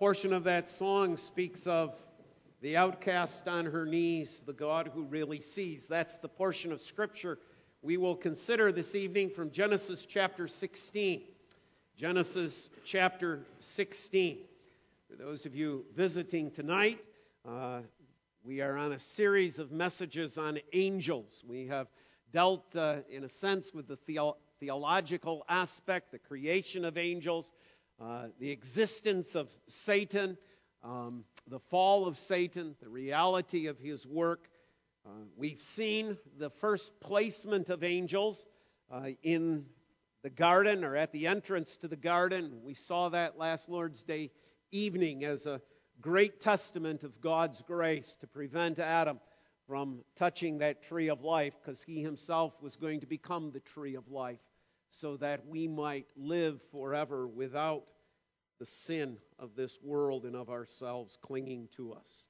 portion of that song speaks of the outcast on her knees, the God who really sees. That's the portion of Scripture we will consider this evening from Genesis chapter 16. Genesis chapter 16. For those of you visiting tonight, uh, we are on a series of messages on angels. We have dealt, uh, in a sense, with the theo- theological aspect, the creation of angels, uh, the existence of Satan, um, the fall of Satan, the reality of his work. Uh, we've seen the first placement of angels uh, in the garden or at the entrance to the garden. We saw that last Lord's Day evening as a great testament of God's grace to prevent Adam from touching that tree of life because he himself was going to become the tree of life so that we might live forever without the sin of this world and of ourselves clinging to us.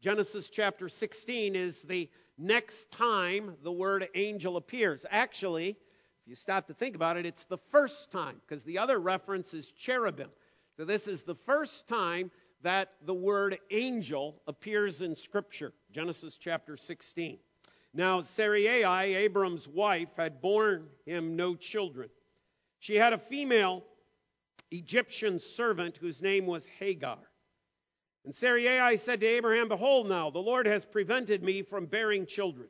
Genesis chapter 16 is the next time the word angel appears. Actually, if you stop to think about it, it's the first time because the other reference is cherubim. So this is the first time that the word angel appears in Scripture. Genesis chapter 16. Now, Sarai, Abram's wife, had borne him no children. She had a female Egyptian servant whose name was Hagar. And Sarai said to Abraham, Behold, now, the Lord has prevented me from bearing children.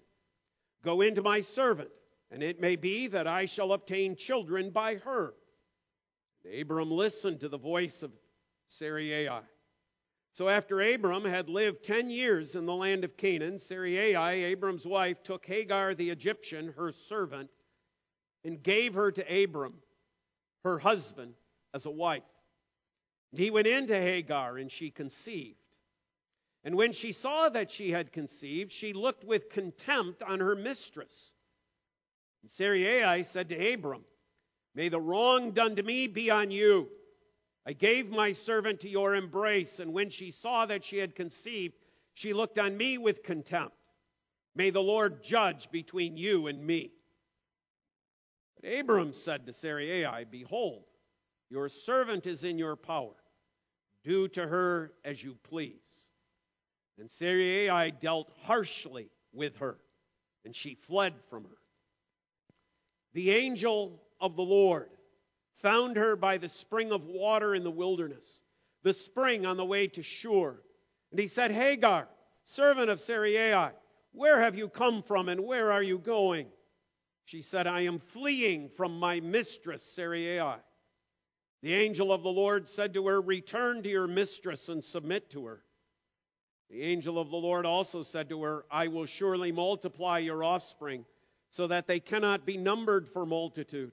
Go into my servant, and it may be that I shall obtain children by her. And Abram listened to the voice of Sarai. So after Abram had lived ten years in the land of Canaan, Sarai, Abram's wife, took Hagar the Egyptian, her servant, and gave her to Abram, her husband, as a wife. And he went in to Hagar, and she conceived. And when she saw that she had conceived, she looked with contempt on her mistress. And Sarai said to Abram, May the wrong done to me be on you. I gave my servant to your embrace, and when she saw that she had conceived, she looked on me with contempt. May the Lord judge between you and me. But Abram said to Sarai, Behold, your servant is in your power. Do to her as you please. And Sarai dealt harshly with her, and she fled from her. The angel of the Lord found her by the spring of water in the wilderness, the spring on the way to Shur. And he said, Hagar, servant of Sarai, where have you come from and where are you going? She said, I am fleeing from my mistress Sarai. The angel of the Lord said to her, Return to your mistress and submit to her. The angel of the Lord also said to her, I will surely multiply your offspring, so that they cannot be numbered for multitude.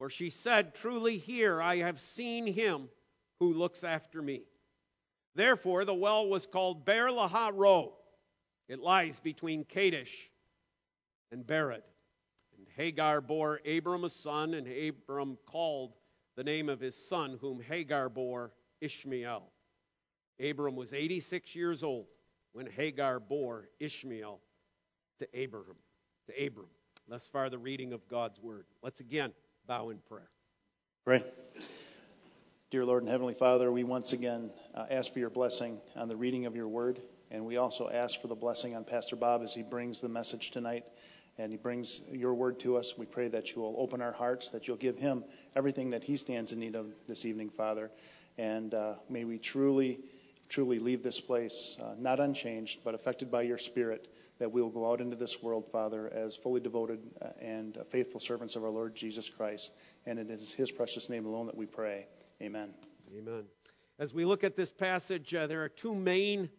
For she said, Truly here I have seen him who looks after me. Therefore the well was called Beer Lahai Roi. It lies between Kadesh and Bered. And Hagar bore Abram a son, and Abram called the name of his son, whom Hagar bore Ishmael. Abram was 86 years old when Hagar bore Ishmael to Abraham. To Abram. Thus far, the reading of God's word. Let's again bow in prayer. Pray. Dear Lord and Heavenly Father, we once again uh, ask for your blessing on the reading of your word, and we also ask for the blessing on Pastor Bob as he brings the message tonight and he brings your word to us. We pray that you will open our hearts, that you'll give him everything that he stands in need of this evening, Father. And uh, may we truly, truly leave this place uh, not unchanged, but affected by your Spirit, that we will go out into this world, Father, as fully devoted uh, and faithful servants of our Lord Jesus Christ. And it is His precious name alone that we pray. Amen. Amen. As we look at this passage, uh, there are two main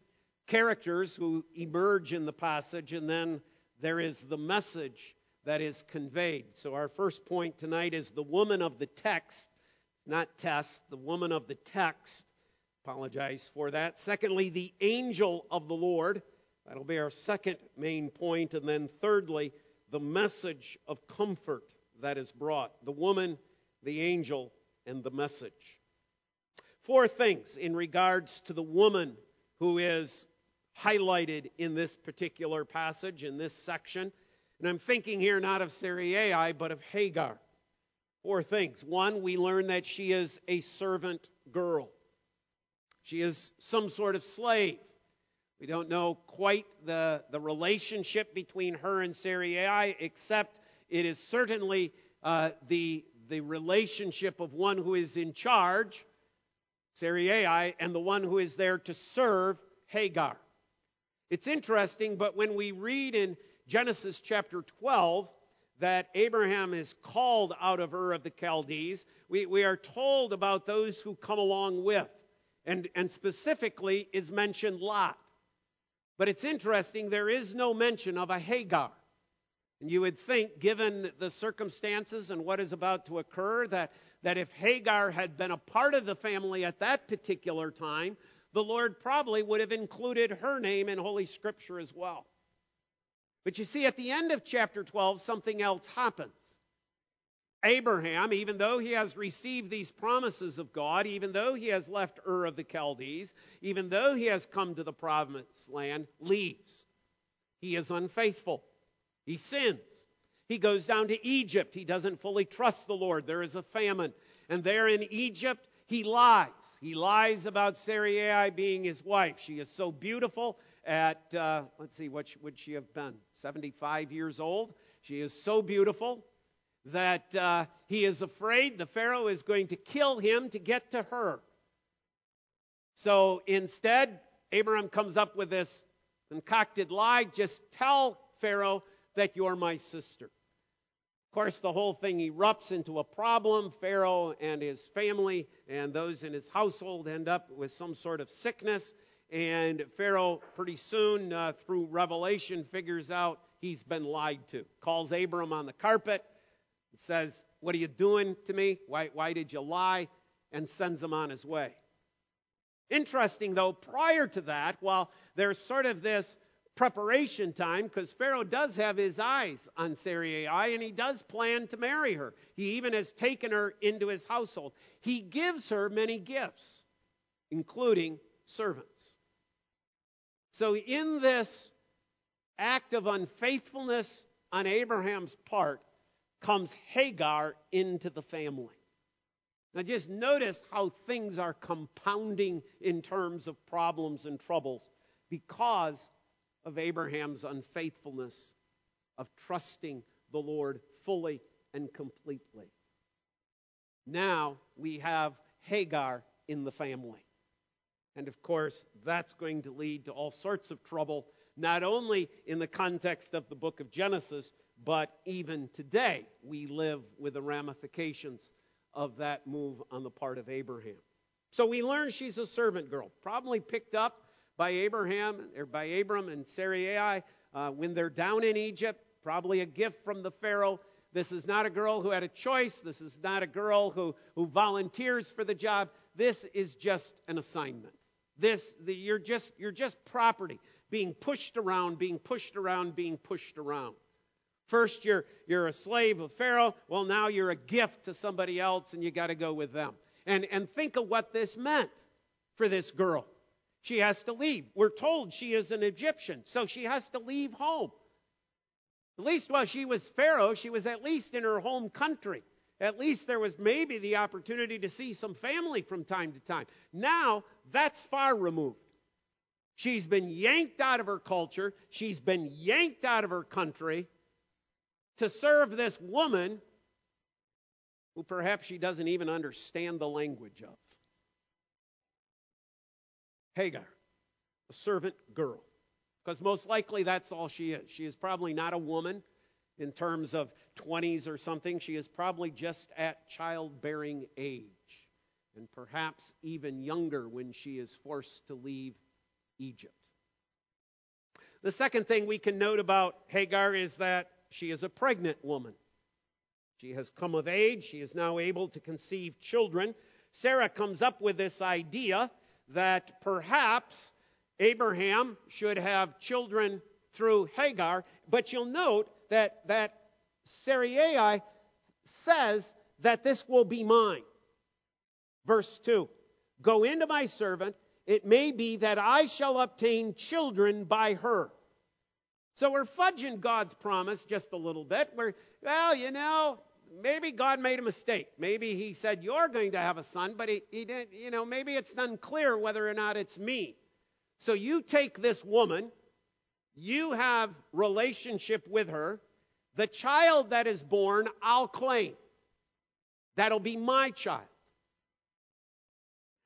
characters who emerge in the passage, and then there is the message that is conveyed. So, our first point tonight is the woman of the text, not test, the woman of the text. Apologize for that. Secondly, the angel of the Lord. That'll be our second main point. And then thirdly, the message of comfort that is brought. The woman, the angel, and the message. Four things in regards to the woman who is highlighted in this particular passage, in this section. And I'm thinking here not of Sarai, but of Hagar. Four things. One, we learn that she is a servant girl. She is some sort of slave. We don't know quite the, the relationship between her and Sarai, except it is certainly uh, the, the relationship of one who is in charge, Sarai, and the one who is there to serve, Hagar. It's interesting, but when we read in Genesis chapter 12 that Abraham is called out of Ur of the Chaldees, we, we are told about those who come along with. And, and specifically is mentioned Lot. But it's interesting, there is no mention of a Hagar. And you would think, given the circumstances and what is about to occur, that, that if Hagar had been a part of the family at that particular time, the Lord probably would have included her name in Holy Scripture as well. But you see, at the end of chapter 12, something else happens. Abraham, even though he has received these promises of God, even though he has left Ur of the Chaldees, even though he has come to the promised land, leaves. He is unfaithful. He sins. He goes down to Egypt. He doesn't fully trust the Lord. There is a famine. And there in Egypt, he lies. He lies about Sarai being his wife. She is so beautiful at, uh, let's see, what would she have been? 75 years old. She is so beautiful that uh, he is afraid the Pharaoh is going to kill him to get to her. So instead, Abraham comes up with this concocted lie just tell Pharaoh that you're my sister. Of course, the whole thing erupts into a problem. Pharaoh and his family and those in his household end up with some sort of sickness. And Pharaoh, pretty soon, uh, through revelation, figures out he's been lied to. Calls Abram on the carpet, says, What are you doing to me? Why, why did you lie? And sends him on his way. Interesting, though, prior to that, while there's sort of this preparation time because Pharaoh does have his eyes on Sarai and he does plan to marry her. He even has taken her into his household. He gives her many gifts, including servants. So, in this act of unfaithfulness on Abraham's part, comes Hagar into the family. Now, just notice how things are compounding in terms of problems and troubles because of Abraham's unfaithfulness of trusting the Lord fully and completely. Now we have Hagar in the family. And of course, that's going to lead to all sorts of trouble, not only in the context of the book of Genesis, but even today we live with the ramifications of that move on the part of Abraham. So we learn she's a servant girl, probably picked up by Abraham or by Abram and Sarai uh, when they're down in Egypt. Probably a gift from the Pharaoh. This is not a girl who had a choice. This is not a girl who, who volunteers for the job. This is just an assignment. This the, you're just you're just property being pushed around, being pushed around, being pushed around. First, you're you're a slave of Pharaoh. Well, now you're a gift to somebody else, and you got to go with them. And and think of what this meant for this girl. She has to leave. We're told she is an Egyptian, so she has to leave home. At least while she was Pharaoh, she was at least in her home country. At least there was maybe the opportunity to see some family from time to time. Now, that's far removed. She's been yanked out of her culture, she's been yanked out of her country to serve this woman who perhaps she doesn't even understand the language of. Hagar, a servant girl. Because most likely that's all she is. She is probably not a woman in terms of 20s or something. She is probably just at childbearing age, and perhaps even younger when she is forced to leave Egypt. The second thing we can note about Hagar is that she is a pregnant woman. She has come of age. She is now able to conceive children. Sarah comes up with this idea that perhaps Abraham should have children through Hagar, but you'll note that, that Sarai says that this will be mine. Verse 2 Go into my servant, it may be that I shall obtain children by her. So we're fudging God's promise just a little bit. We're, well, you know, maybe God made a mistake. Maybe He said, You're going to have a son, but He, he didn't, you know, maybe it's unclear whether or not it's me. So you take this woman, you have relationship with her. The child that is born, I'll claim. That'll be my child.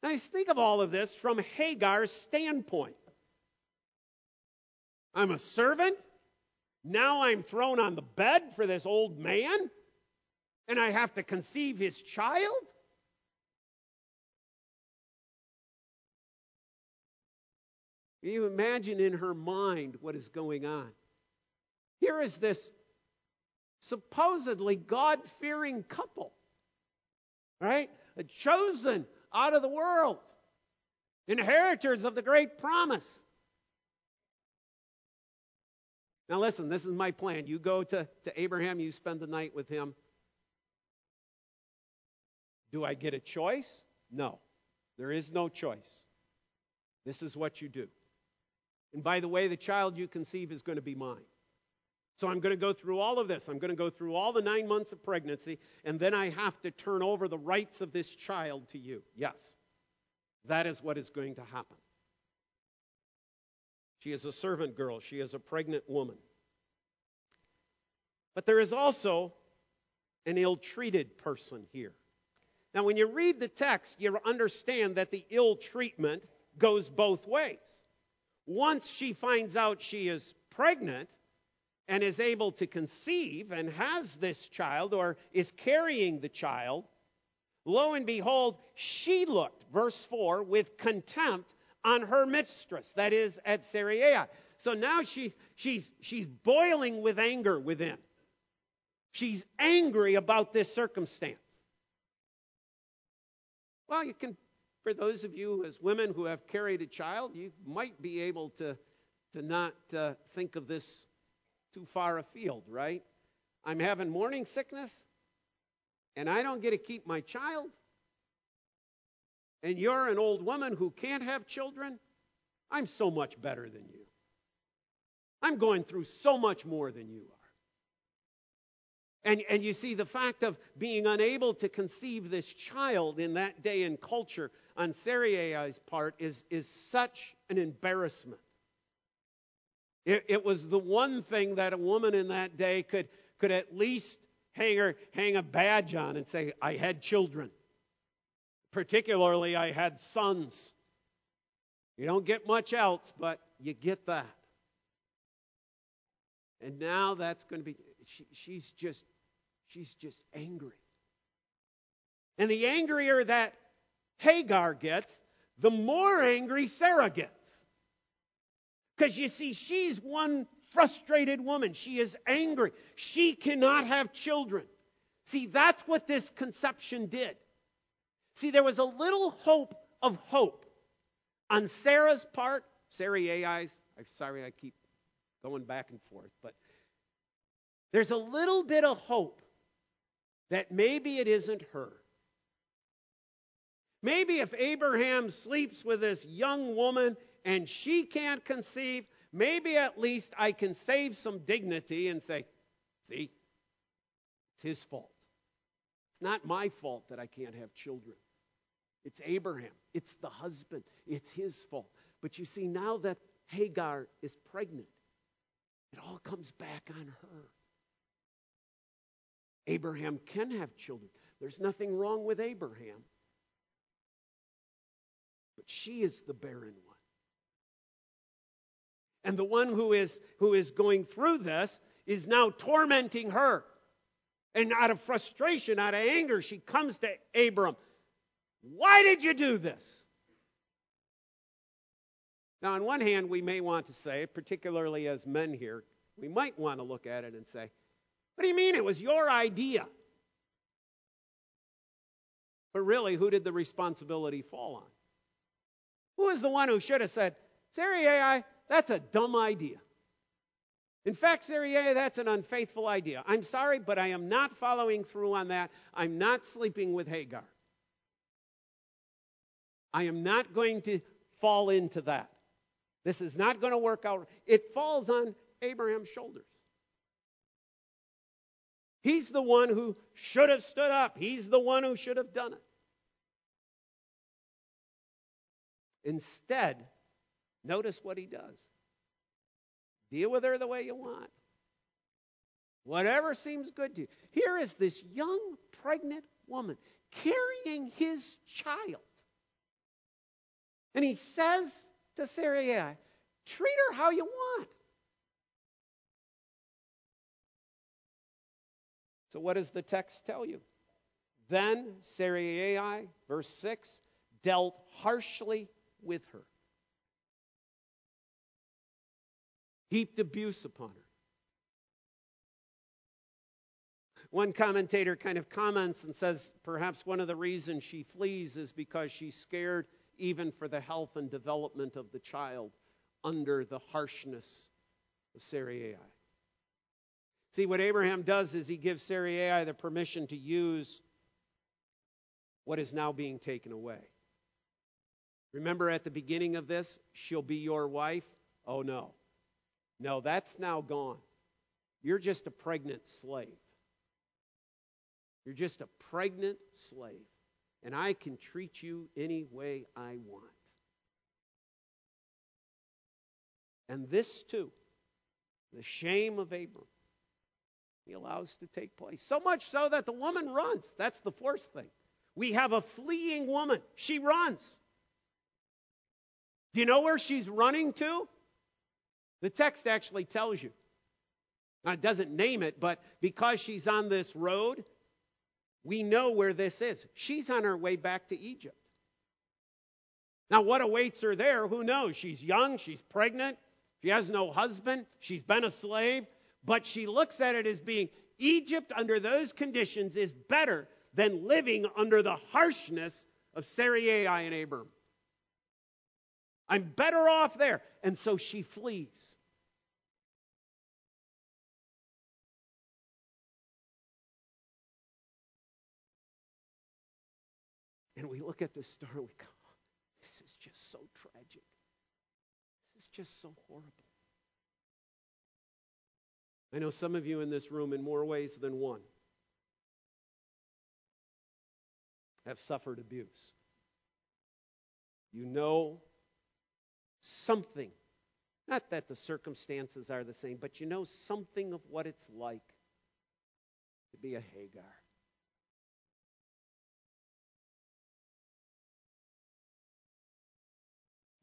Now, think of all of this from Hagar's standpoint. I'm a servant. Now I'm thrown on the bed for this old man, and I have to conceive his child? Can you imagine in her mind what is going on? Here is this supposedly God fearing couple, right? A chosen out of the world, inheritors of the great promise. Now, listen, this is my plan. You go to, to Abraham, you spend the night with him. Do I get a choice? No. There is no choice. This is what you do. And by the way, the child you conceive is going to be mine. So I'm going to go through all of this. I'm going to go through all the nine months of pregnancy, and then I have to turn over the rights of this child to you. Yes, that is what is going to happen. She is a servant girl, she is a pregnant woman. But there is also an ill treated person here. Now, when you read the text, you understand that the ill treatment goes both ways. Once she finds out she is pregnant and is able to conceive and has this child or is carrying the child, lo and behold, she looked, verse 4, with contempt on her mistress, that is, at Sarai. So now she's, she's, she's boiling with anger within. She's angry about this circumstance. Well, you can for those of you as women who have carried a child, you might be able to, to not uh, think of this too far afield, right? I'm having morning sickness, and I don't get to keep my child. And you're an old woman who can't have children. I'm so much better than you. I'm going through so much more than you are. And, and you see, the fact of being unable to conceive this child in that day and culture on Sarai's part is, is such an embarrassment. It, it, was the one thing that a woman in that day could, could at least hang, her, hang a badge on and say, I had children. Particularly, I had sons. You don't get much else, but you get that. And now that's going to be, she, she's just She's just angry. And the angrier that Hagar gets, the more angry Sarah gets. Because you see, she's one frustrated woman. She is angry. She cannot have children. See, that's what this conception did. See, there was a little hope of hope on Sarah's part. Sarai's, I'm sorry I keep going back and forth, but there's a little bit of hope that maybe it isn't her. Maybe if Abraham sleeps with this young woman and she can't conceive, maybe at least I can save some dignity and say, see, it's his fault. It's not my fault that I can't have children. It's Abraham. It's the husband. It's his fault. But you see, now that Hagar is pregnant, it all comes back on her. Abraham can have children. There's nothing wrong with Abraham. But she is the barren one. And the one who is, who is going through this is now tormenting her. And out of frustration, out of anger, she comes to Abram. Why did you do this? Now, on one hand, we may want to say, particularly as men here, we might want to look at it and say, what do you mean it was your idea? But really, who did the responsibility fall on? Who is the one who should have said, Sarai, that's a dumb idea? In fact, Sarai, that's an unfaithful idea. I'm sorry, but I am not following through on that. I'm not sleeping with Hagar. I am not going to fall into that. This is not going to work out. It falls on Abraham's shoulders. He's the one who should have stood up. He's the one who should have done it. Instead, notice what he does. Deal with her the way you want. Whatever seems good to you. Here is this young pregnant woman carrying his child. And he says to Sarai, treat her how you want. So, what does the text tell you? Then Sarai, verse 6, dealt harshly with her, heaped abuse upon her. One commentator kind of comments and says perhaps one of the reasons she flees is because she's scared even for the health and development of the child under the harshness of Sarai. See, what Abraham does is he gives Sarai the permission to use what is now being taken away. Remember at the beginning of this, she'll be your wife? Oh, no. No, that's now gone. You're just a pregnant slave. You're just a pregnant slave and I can treat you any way I want. And this too, the shame of Abram, he allows to take place. So much so that the woman runs. That's the fourth thing. We have a fleeing woman. She runs. Do you know where she's running to? The text actually tells you. Now, it doesn't name it, but because she's on this road, we know where this is. She's on her way back to Egypt. Now, what awaits her there? Who knows? She's young, she's pregnant, she has no husband, she's been a slave, but she looks at it as being Egypt under those conditions is better than living under the harshness of Sarai and Abram. I'm better off there. And so she flees. And we look at this story we go, this is just so tragic. This is just so horrible. I know some of you in this room, in more ways than one, have suffered abuse. You know something, not that the circumstances are the same, but you know something of what it's like to be a Hagar.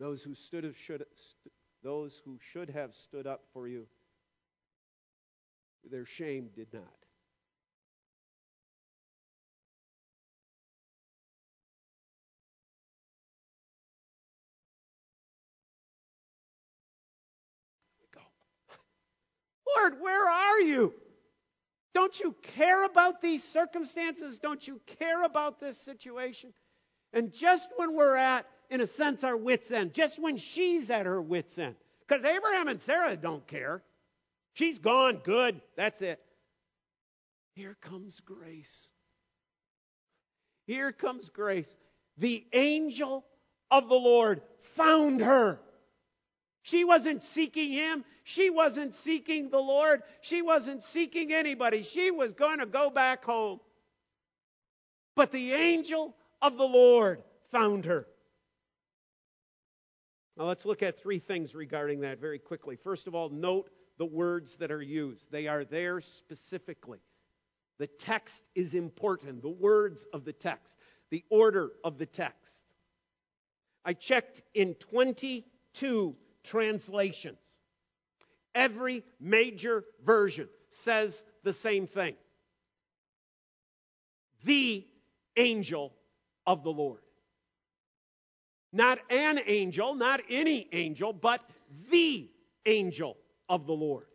Those who stood have should, st- those who should have stood up for you, their shame did not. Go, Lord, where are you? Don't you care about these circumstances? Don't you care about this situation? And just when we're at in a sense, our wits' end, just when she's at her wits' end. Because Abraham and Sarah don't care. She's gone, good, that's it. Here comes grace. Here comes grace. The angel of the Lord found her. She wasn't seeking him. She wasn't seeking the Lord. She wasn't seeking anybody. She was going to go back home. But the angel of the Lord found her. Now let's look at three things regarding that very quickly. First of all, note the words that are used. They are there specifically. The text is important, the words of the text, the order of the text. I checked in 22 translations. Every major version says the same thing. The angel of the Lord. Not an angel, not any angel, but the angel of the Lord.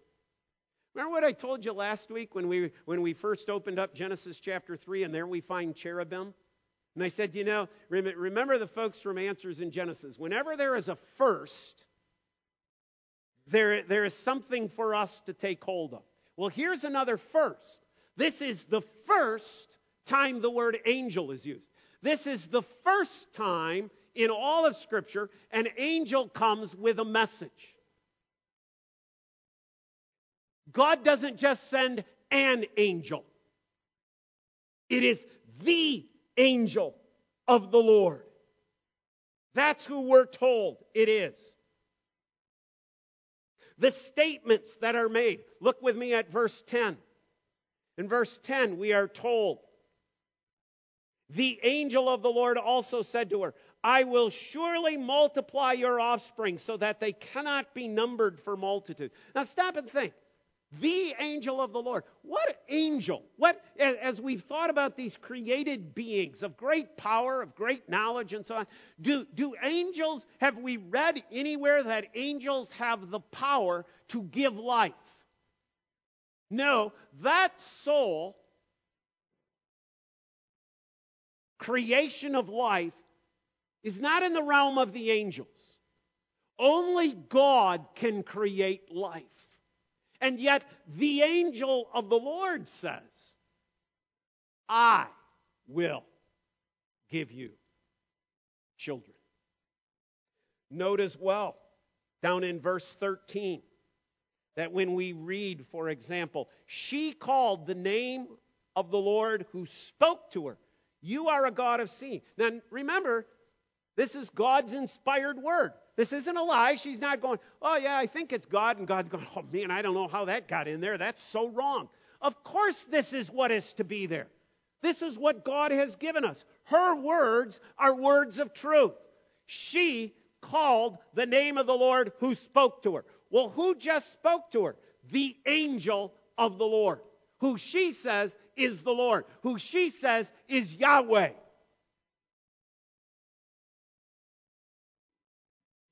Remember what I told you last week when we, when we first opened up Genesis chapter 3 and there we find cherubim? And I said, you know, remember the folks from Answers in Genesis. Whenever there is a first, there, there is something for us to take hold of. Well, here's another first. This is the first time the word angel is used. This is the first time in all of Scripture an angel comes with a message. God doesn't just send an angel, it is the angel of the Lord. That's who we're told it is. The statements that are made. Look with me at verse 10. In verse 10, we are told, The angel of the Lord also said to her, I will surely multiply your offspring so that they cannot be numbered for multitude. Now stop and think. The angel of the Lord. What angel? What, as we've thought about these created beings of great power, of great knowledge, and so on, do, do angels, have we read anywhere that angels have the power to give life? No, that soul, creation of life, is not in the realm of the angels. Only God can create life. And yet, the angel of the Lord says, I will give you children. Note as well, down in verse 13, that when we read, for example, she called the name of the Lord who spoke to her. You are a God of seeing. Now, remember, this is God's inspired word. This isn't a lie. She's not going, oh, yeah, I think it's God. And God's going, oh, man, I don't know how that got in there. That's so wrong. Of course, this is what is to be there. This is what God has given us. Her words are words of truth. She called the name of the Lord who spoke to her. Well, who just spoke to her? The angel of the Lord, who she says is the Lord, who she says is Yahweh.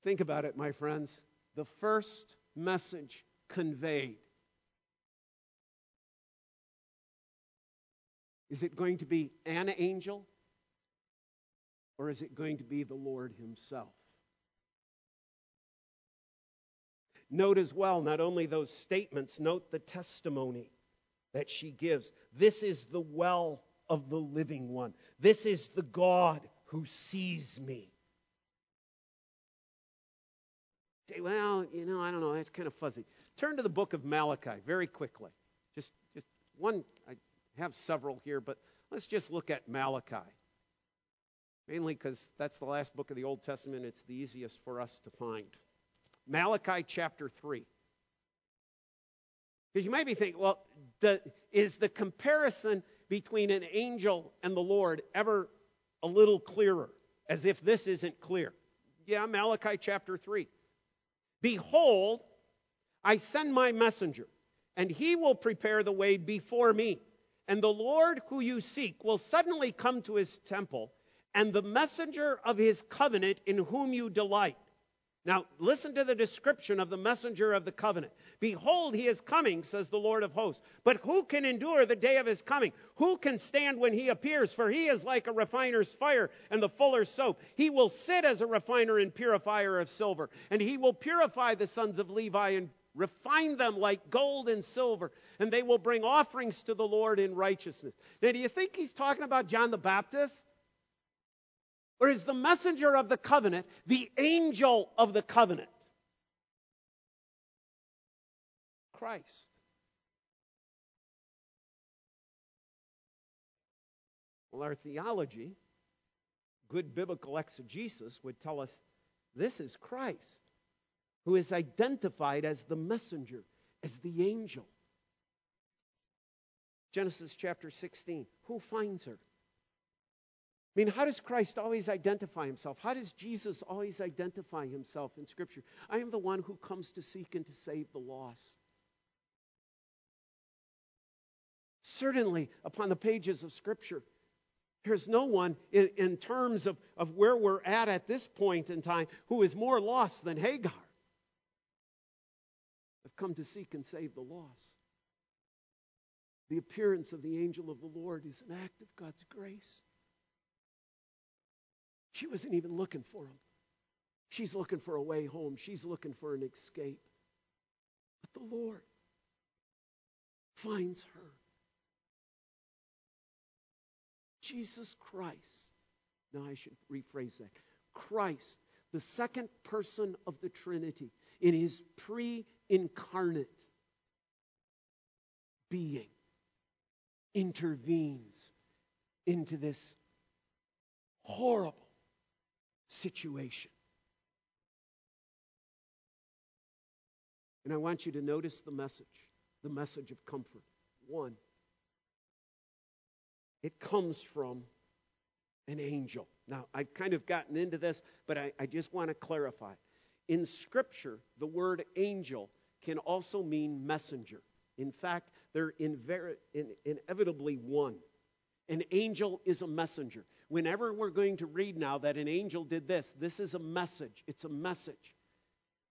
Think about it, my friends. The first message conveyed. Is it going to be an angel? Or is it going to be the Lord Himself? Note as well, not only those statements, note the testimony that she gives. This is the well of the living one. This is the God who sees me. Well, you know, I don't know, that's kind of fuzzy. Turn to the book of Malachi very quickly. Just, just one, I have several here, but let's just look at Malachi. Mainly because that's the last book of the Old Testament, it's the easiest for us to find. Malachi chapter 3. Because you might be thinking, well, the, is the comparison between an angel and the Lord ever a little clearer? As if this isn't clear. Yeah, Malachi chapter 3. Behold, I send my messenger, and he will prepare the way before me. And the Lord who you seek will suddenly come to his temple, and the messenger of his covenant in whom you delight. Now, listen to the description of the messenger of the covenant. Behold, he is coming, says the Lord of hosts. But who can endure the day of his coming? Who can stand when he appears? For he is like a refiner's fire and the fuller's soap. He will sit as a refiner and purifier of silver, and he will purify the sons of Levi and refine them like gold and silver, and they will bring offerings to the Lord in righteousness. Now, do you think he's talking about John the Baptist? Or is the messenger of the covenant the angel of the covenant? Christ. Well, our theology, good biblical exegesis, would tell us this is Christ, who is identified as the messenger, as the angel. Genesis chapter 16. Who finds her? I mean, how does Christ always identify himself? How does Jesus always identify himself in Scripture? I am the one who comes to seek and to save the lost. Certainly, upon the pages of Scripture, there's no one in, in terms of, of where we're at at this point in time who is more lost than Hagar. I've come to seek and save the lost. The appearance of the angel of the Lord is an act of God's grace. She wasn't even looking for him. She's looking for a way home. She's looking for an escape. But the Lord finds her. Jesus Christ. Now I should rephrase that. Christ, the second person of the Trinity, in his pre incarnate being, intervenes into this horrible situation. And I want you to notice the message, the message of comfort. One, it comes from an angel. Now, I've kind of gotten into this, but I, I just want to clarify. In Scripture, the word angel can also mean messenger. In fact, they're inver- in, inevitably one. An angel is a messenger. Whenever we're going to read now that an angel did this, this is a message. It's a message.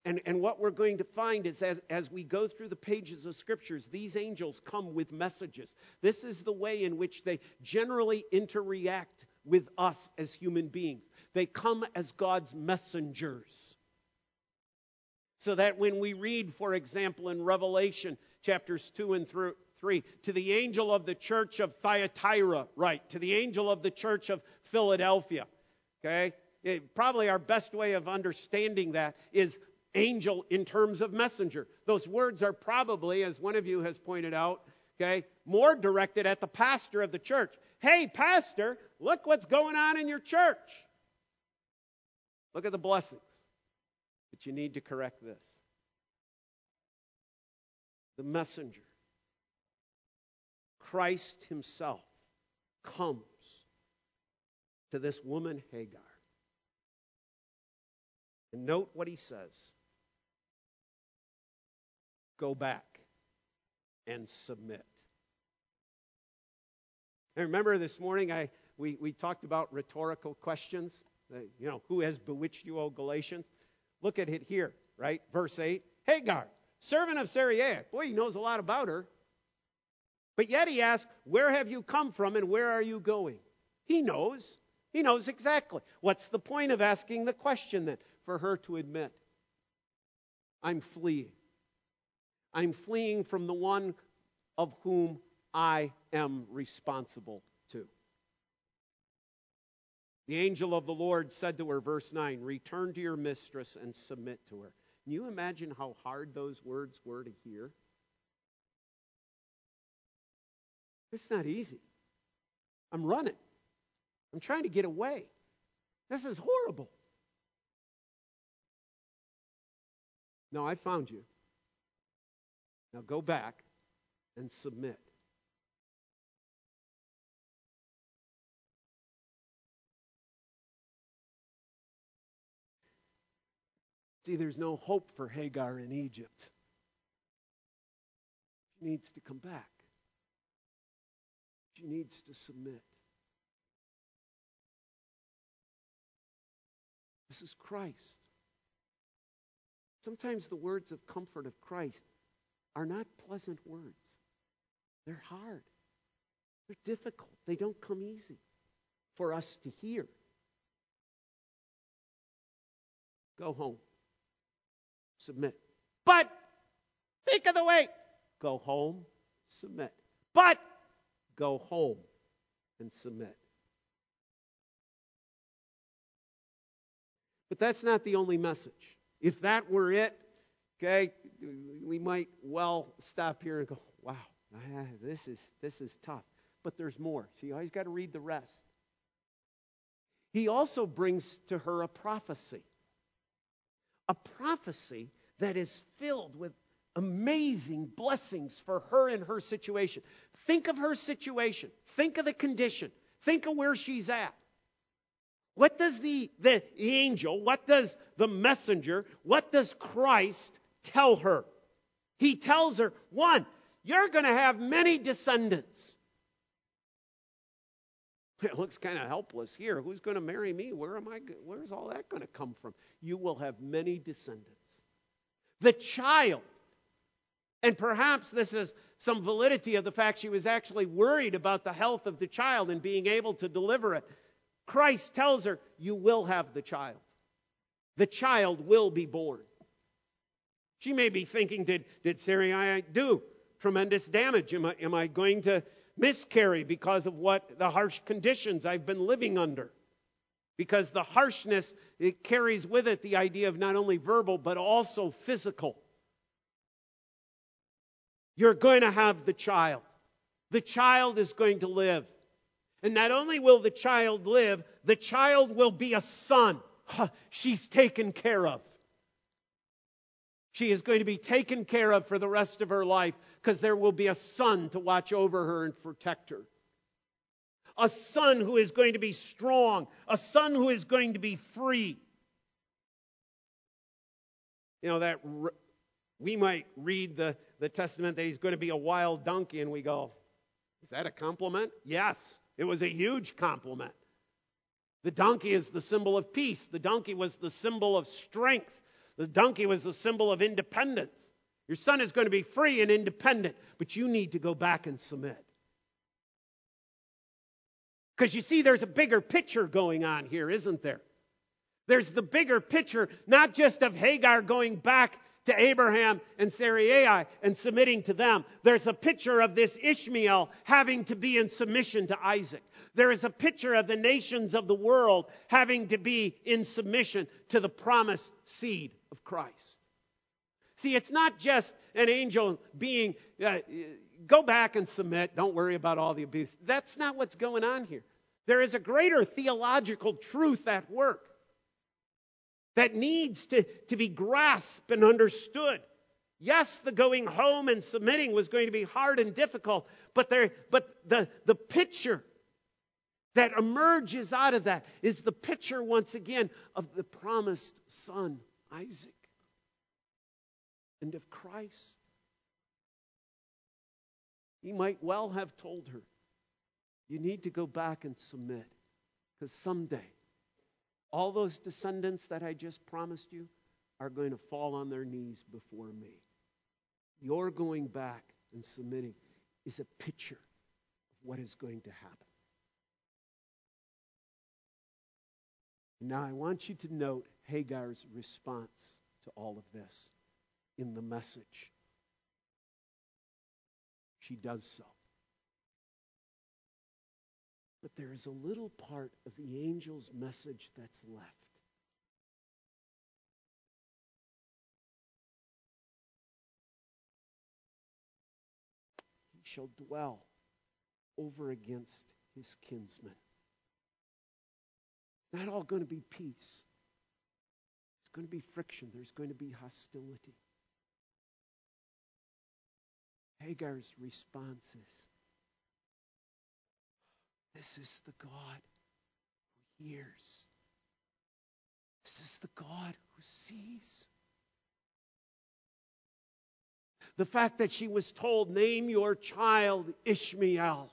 And, and what we're going to find is as, as we go through the pages of scriptures, these angels come with messages. This is the way in which they generally interact with us as human beings. They come as God's messengers. So that when we read, for example, in Revelation chapters 2 and 3, to the angel of the church of Thyatira, right, to the angel of the church of Philadelphia, okay? It, probably our best way of understanding that is angel in terms of messenger. Those words are probably, as one of you has pointed out, okay, more directed at the pastor of the church. Hey, pastor, look what's going on in your church. Look at the blessings. But you need to correct this. The messenger, Christ Himself, comes to this woman, Hagar. And note what he says go back and submit. And remember this morning I we, we talked about rhetorical questions. Uh, you know, who has bewitched you, O Galatians? Look at it here, right? Verse 8. Hagar, servant of Sarai. Boy, he knows a lot about her. But yet he asks, Where have you come from and where are you going? He knows. He knows exactly. What's the point of asking the question then? For her to admit, I'm fleeing. I'm fleeing from the one of whom I am responsible to. The angel of the Lord said to her, verse 9, Return to your mistress and submit to her. Can you imagine how hard those words were to hear? It's not easy. I'm running. I'm trying to get away. This is horrible. No, I found you. Now go back and submit. See, there's no hope for Hagar in Egypt. She needs to come back. She needs to submit. This is Christ. Sometimes the words of comfort of Christ are not pleasant words. They're hard. They're difficult. They don't come easy for us to hear. Go home. Submit. But think of the way. Go home, submit. But go home and submit. But that's not the only message. If that were it, okay, we might well stop here and go, wow, this is, this is tough. But there's more. So you always got to read the rest. He also brings to her a prophecy. A prophecy that is filled with amazing blessings for her and her situation. Think of her situation. Think of the condition. Think of where she's at. What does the, the angel, what does the messenger, what does Christ tell her? He tells her, one, you're going to have many descendants. It looks kind of helpless here. Who's going to marry me? Where am I? Where's all that going to come from? You will have many descendants. The child, and perhaps this is some validity of the fact she was actually worried about the health of the child and being able to deliver it. Christ tells her, You will have the child. The child will be born. She may be thinking, Did, did Sarai do tremendous damage? Am I, am I going to miscarry because of what the harsh conditions I've been living under? Because the harshness, it carries with it the idea of not only verbal, but also physical. You're going to have the child. The child is going to live. And not only will the child live, the child will be a son. She's taken care of. She is going to be taken care of for the rest of her life because there will be a son to watch over her and protect her. A son who is going to be strong, a son who is going to be free. You know, that we might read the, the testament that he's going to be a wild donkey, and we go, is that a compliment? Yes, it was a huge compliment. The donkey is the symbol of peace, the donkey was the symbol of strength, the donkey was the symbol of independence. Your son is going to be free and independent, but you need to go back and submit. Because you see, there's a bigger picture going on here, isn't there? There's the bigger picture, not just of Hagar going back to Abraham and Sarai and submitting to them. There's a picture of this Ishmael having to be in submission to Isaac. There is a picture of the nations of the world having to be in submission to the promised seed of Christ. See, it's not just an angel being, uh, go back and submit, don't worry about all the abuse. That's not what's going on here. There is a greater theological truth at work that needs to, to be grasped and understood. Yes, the going home and submitting was going to be hard and difficult, but, there, but the, the picture that emerges out of that is the picture, once again, of the promised son, Isaac, and of Christ. He might well have told her, You need to go back and submit, because someday all those descendants that I just promised you are going to fall on their knees before me. Your going back and submitting is a picture of what is going to happen. Now, I want you to note Hagar's response to all of this in the message. She does so. But there is a little part of the angel's message that's left. He shall dwell over against his kinsmen. It's not all going to be peace. There's going to be friction. There's going to be hostility. Hagar's response is this is the God who hears. This is the God who sees. The fact that she was told, Name your child Ishmael,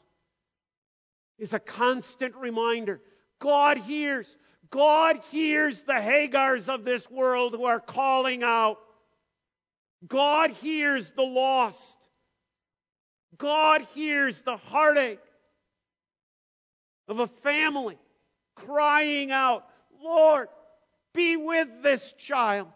is a constant reminder. God hears. God hears the Hagars of this world who are calling out. God hears the lost. God hears the heartache of a family crying out, Lord, be with this child.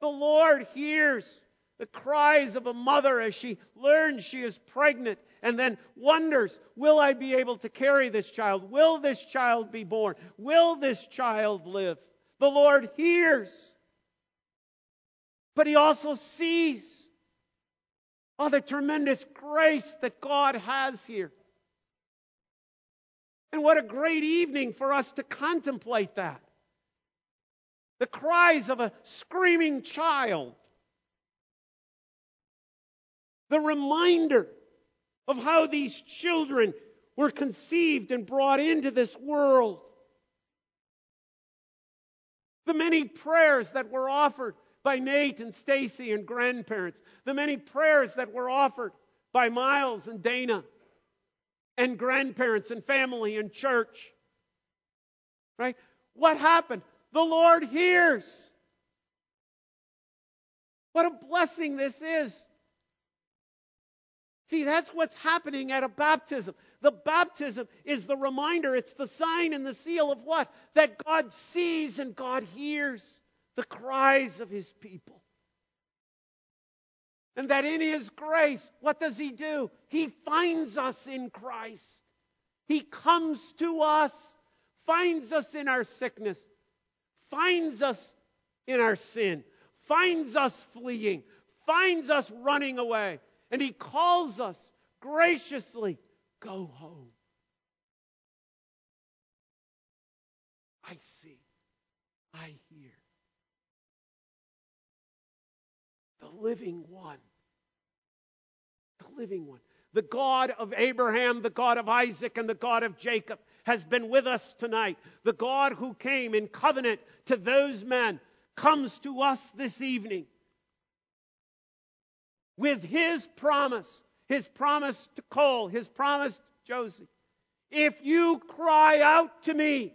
The Lord hears the cries of a mother as she learns she is pregnant and then wonders, will I be able to carry this child? Will this child be born? Will this child live? The Lord hears. But he also sees. Oh, the tremendous grace that God has here. And what a great evening for us to contemplate that. The cries of a screaming child. The reminder of how these children were conceived and brought into this world. The many prayers that were offered by Nate and Stacy and grandparents. The many prayers that were offered by Miles and Dana and grandparents and family and church. Right? What happened? The Lord hears. What a blessing this is. See, that's what's happening at a baptism. The baptism is the reminder, it's the sign and the seal of what? That God sees and God hears the cries of his people. And that in his grace, what does he do? He finds us in Christ. He comes to us, finds us in our sickness, finds us in our sin, finds us fleeing, finds us running away and he calls us graciously, Go home. I see. I hear. Living one. The living one. The God of Abraham, the God of Isaac, and the God of Jacob has been with us tonight. The God who came in covenant to those men comes to us this evening with his promise, his promise to Cole, his promise to Josie. If you cry out to me,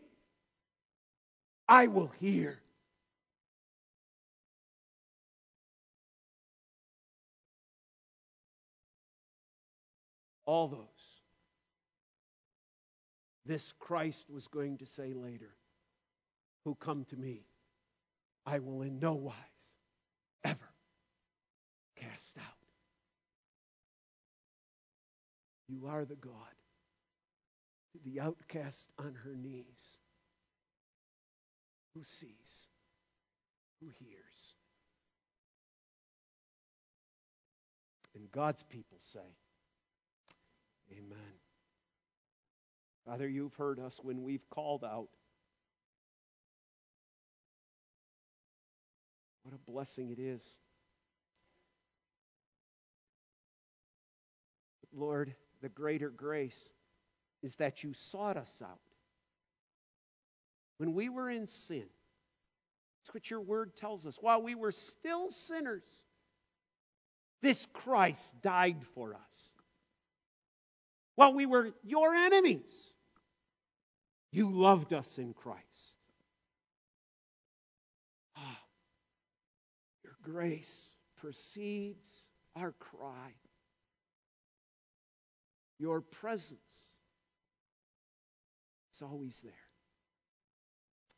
I will hear. All those. This Christ was going to say later, who come to me, I will in no wise ever cast out. You are the God To the outcast on her knees who sees, who hears. And God's people say, Amen. Father, you've heard us when we've called out. What a blessing it is Lord, the greater grace is that you sought us out. When we were in sin, that's what your word tells us. While we were still sinners, this Christ died for us. While we were your enemies, you loved us in Christ. Ah, your grace precedes our cry your presence is always there.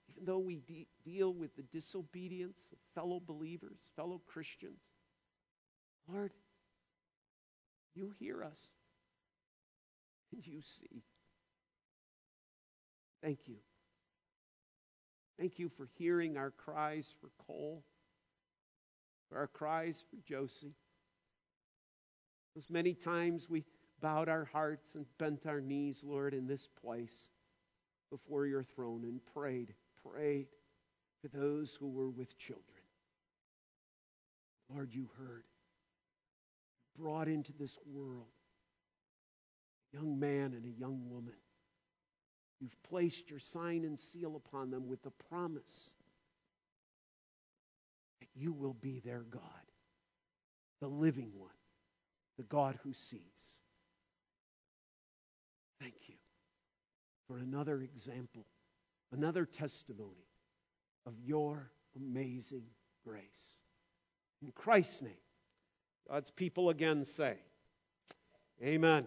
Even though we de- deal with the disobedience of fellow believers, fellow Christians, Lord, you hear us you see. Thank you. Thank you for hearing our cries for Cole, for our cries for Josie. Those many times we bowed our hearts and bent our knees, Lord, in this place before your throne and prayed, prayed for those who were with children. Lord, you heard. Brought into this world young man and a young woman. You've placed your sign and seal upon them with the promise that you will be their God, the living one, the God who sees. Thank you for another example, another testimony of your amazing grace. In Christ's name, God's people again say, Amen.